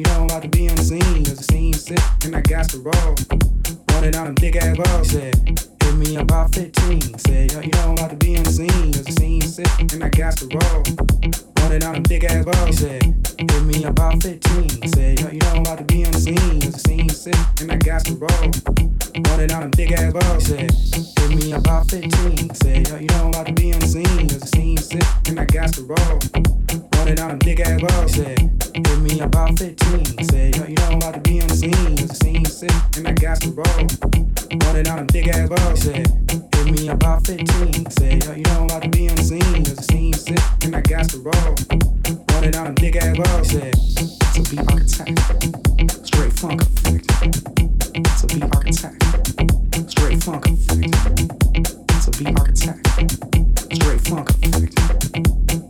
you know I'm about to be on the scene. Cause the scene sick and I got to roll. Rolling down them big ass balls. Said, hit me about 15. Said, yo, you know I'm about to be on the scene. Cause the scene sick and I got to roll. Rolling down them big ass balls. Said, hit me about 15. Said, yo, you know I'm about to be on the scene. Cause the scene sick and I got to roll. Rolling down them big ass balls. Said, hit me about 15. Said, yo, you know I'm about to be on the scene. Cause the scene sick and I got to roll. Rolling down them big ass balls. Said, hit me about 15. Said, yo, you know I'm about to be on the scene. Cause the scene sick and I got to roll. Rolling down them big ass balls. Said, hit me about 15. Said, yo, you know I'm about to be scene. Cause the scene sick and I got to roll. Rolling down them big ass balls. Said, to be architect, straight funk effect. To be architect, straight funk effect. To be architect, straight funk effect.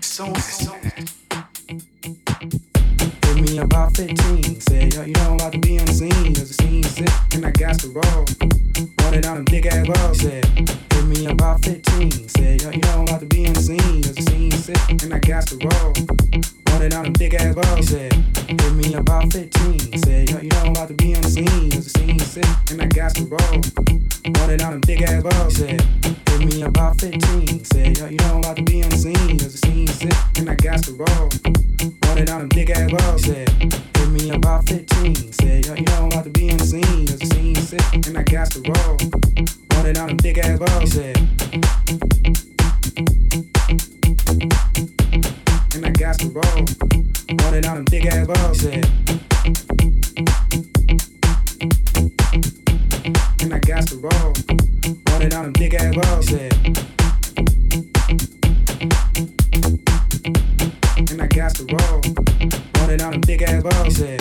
so so hit me about 15. Said, yo, you know I'm about to be on the scene. Cause the scene sick and I got to roll. Rolling down them big ass balls. Said, hit me about 15. Said, yo, you know I'm about to be on the scene. Cause the scene sick and I got to roll. Rolling down them big ass balls. Said, hit me about 15. Said, yo, you know I'm about to be on the scene. Cause the scene sick and I got to roll. Rolling down them big ass balls. Said, hit me about 15. Said, yo, you know I'm about to be on the scene. Cause the scene sick and I got to roll. Rolling down them big ass balls. Said, me about 15. Said, yo, you know I'm about to be the scene. Cause the scene sick and I got to roll. Rolling down them big ass balls. Said, and I big ass balls. Said, and I big ass balls. Said, and I got to roll. Rolling down them big ass balls. Said,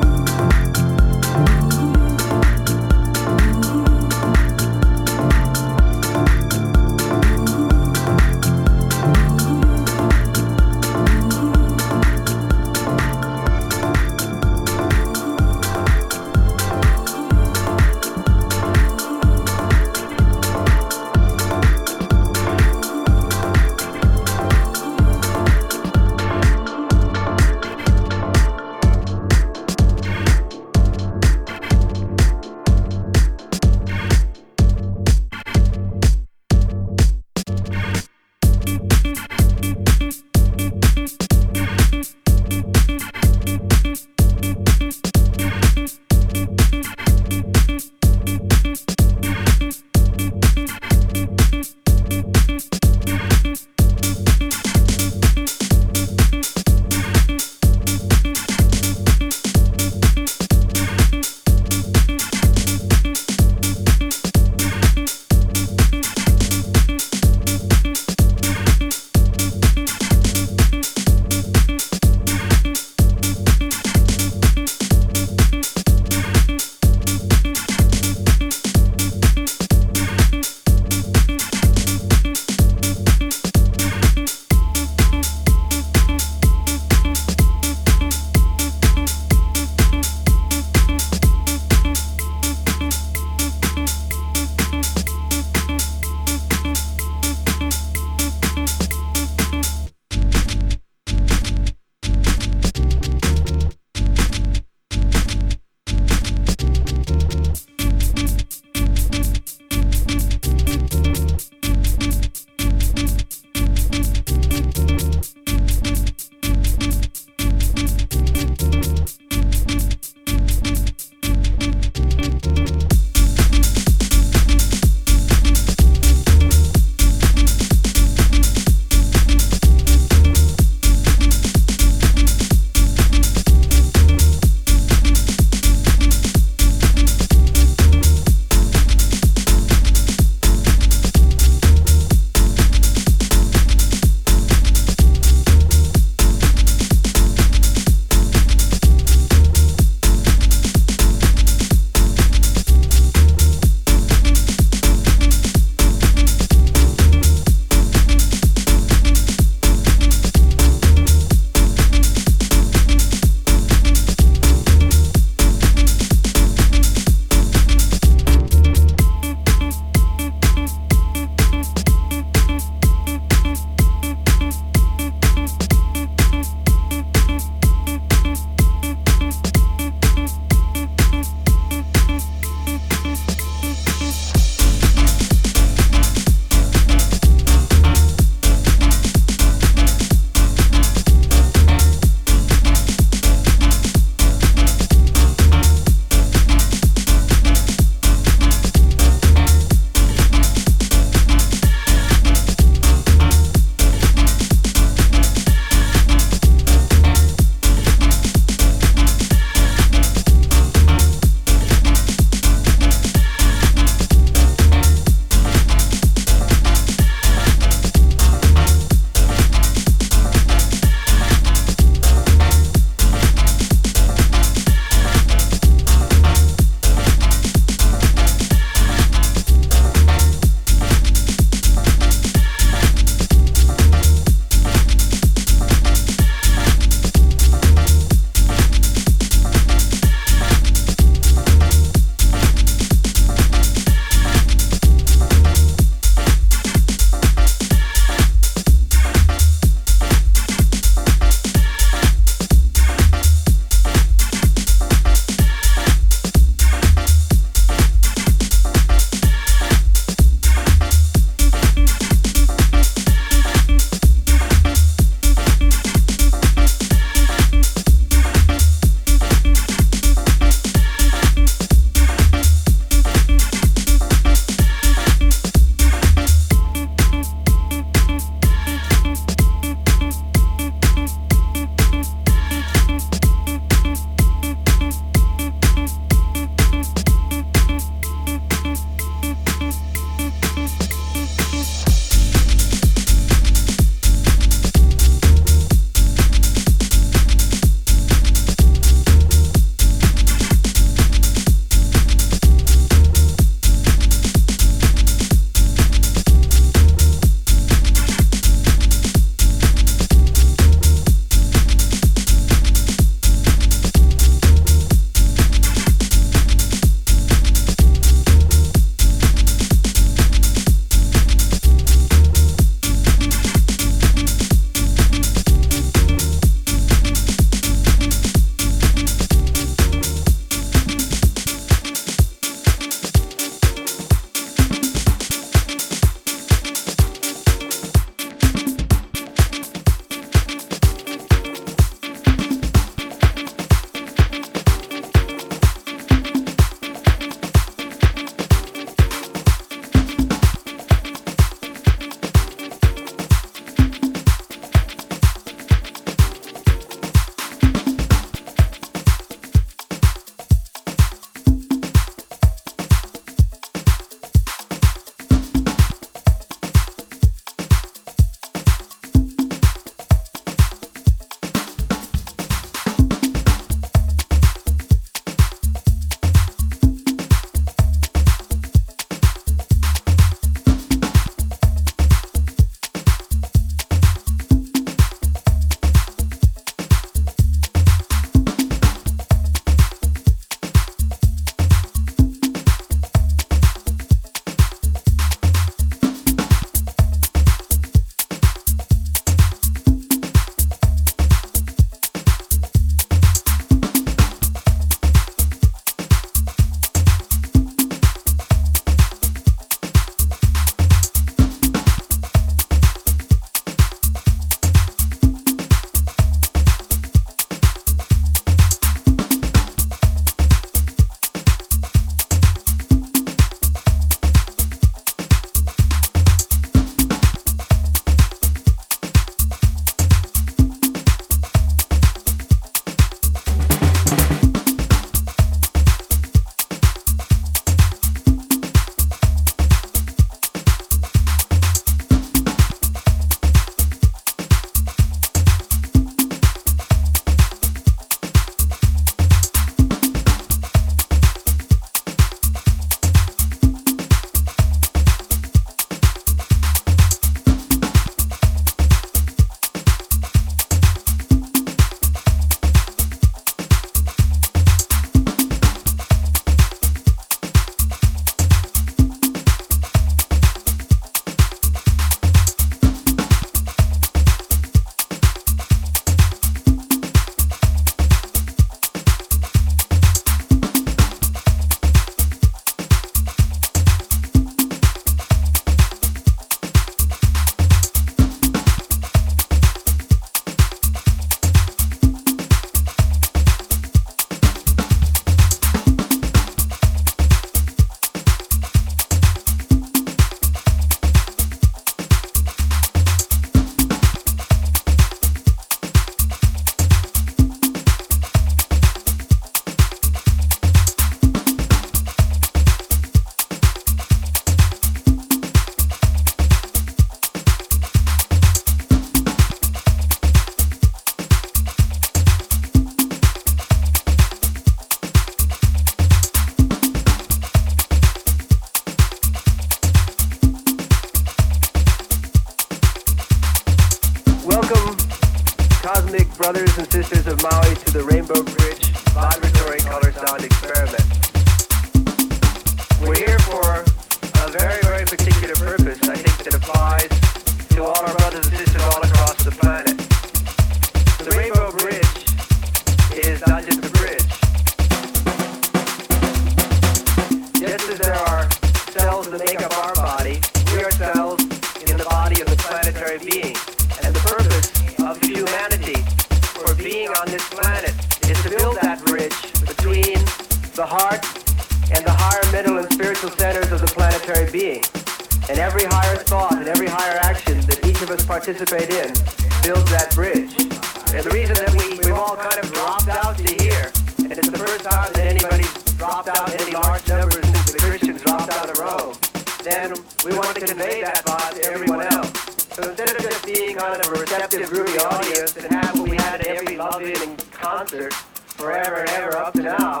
Concert forever and ever up to now.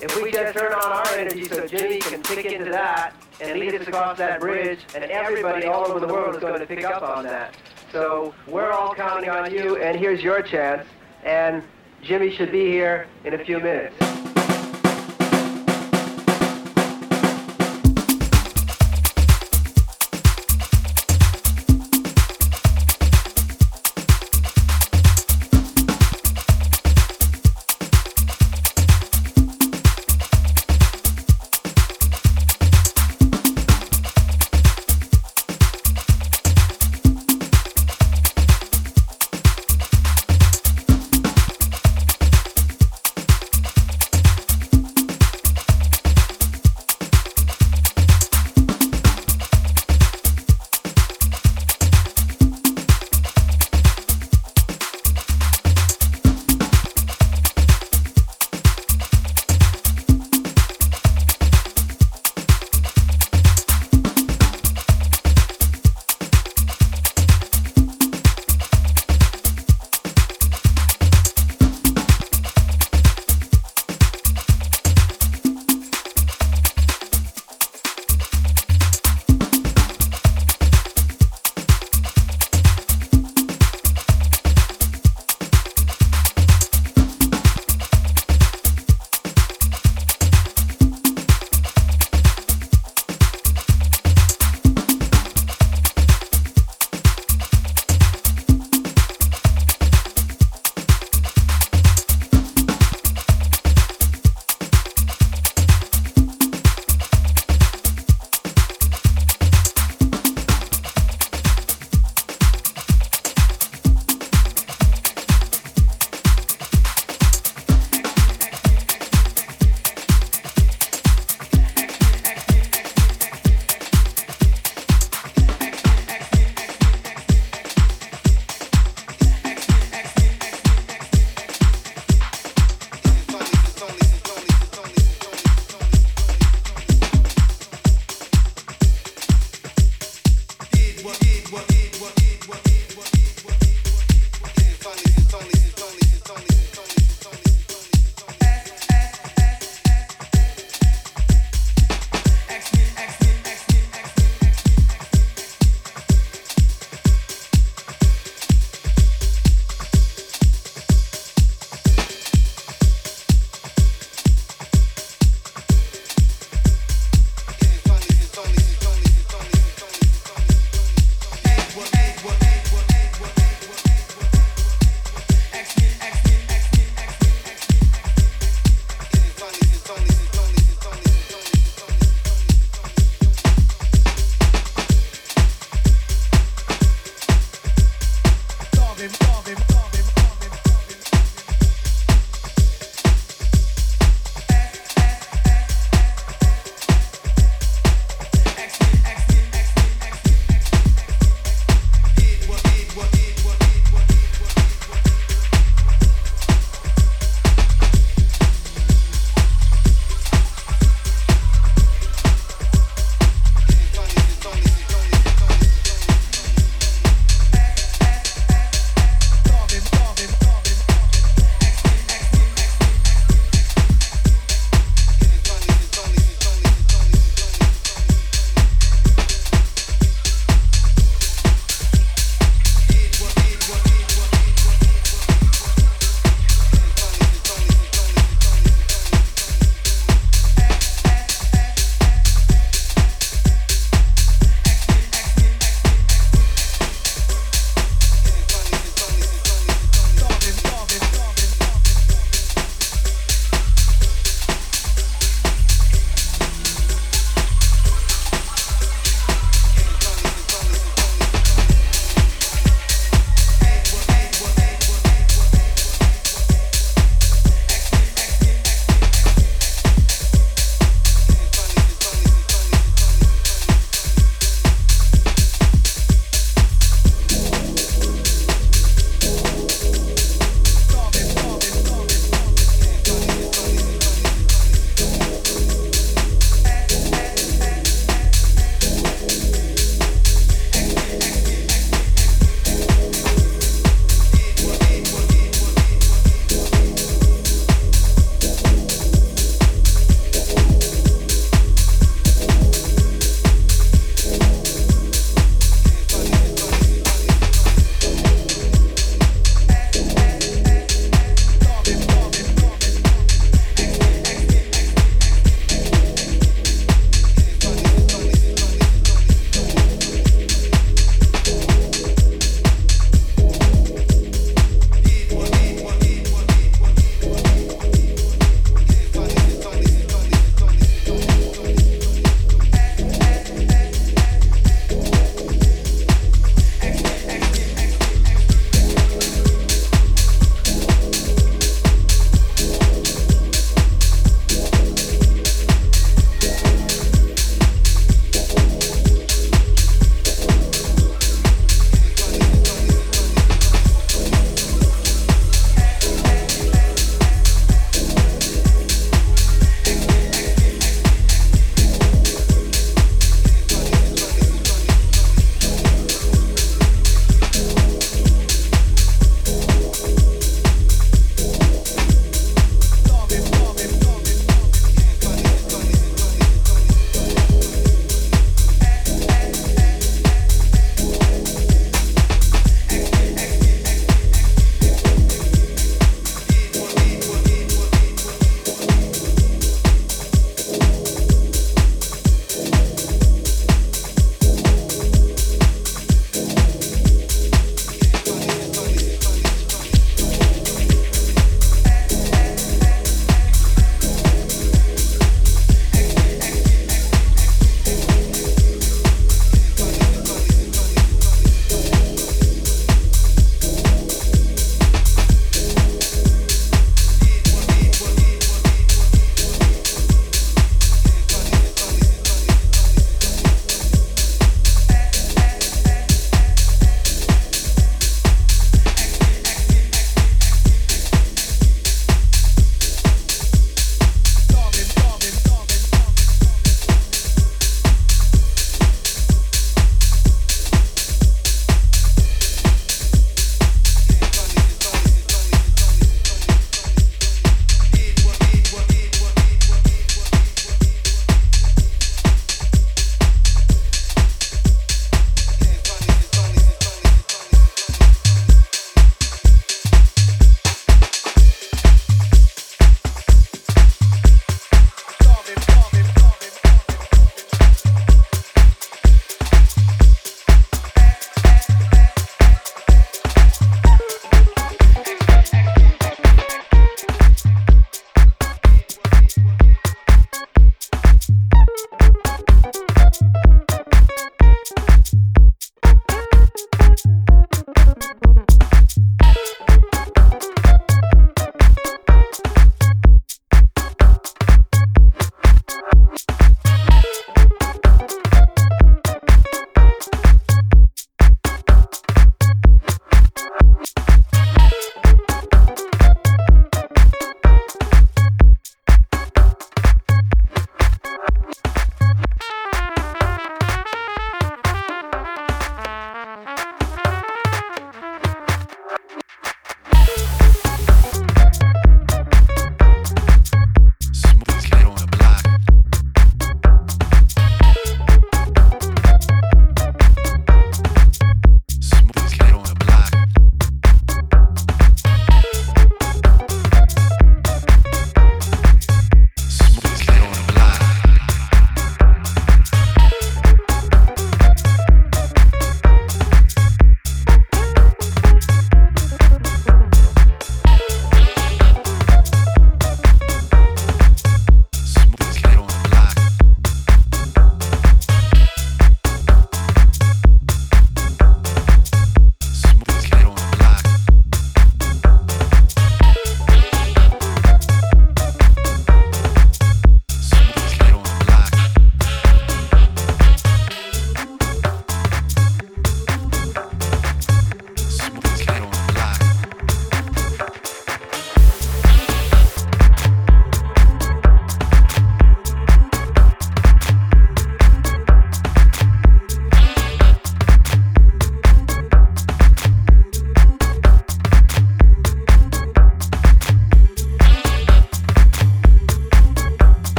If we just turn on our energy so Jimmy can pick into that and lead us across that bridge, and everybody all over the world is going to pick up on that. So we're all counting on you, and here's your chance. And Jimmy should be here in a few minutes.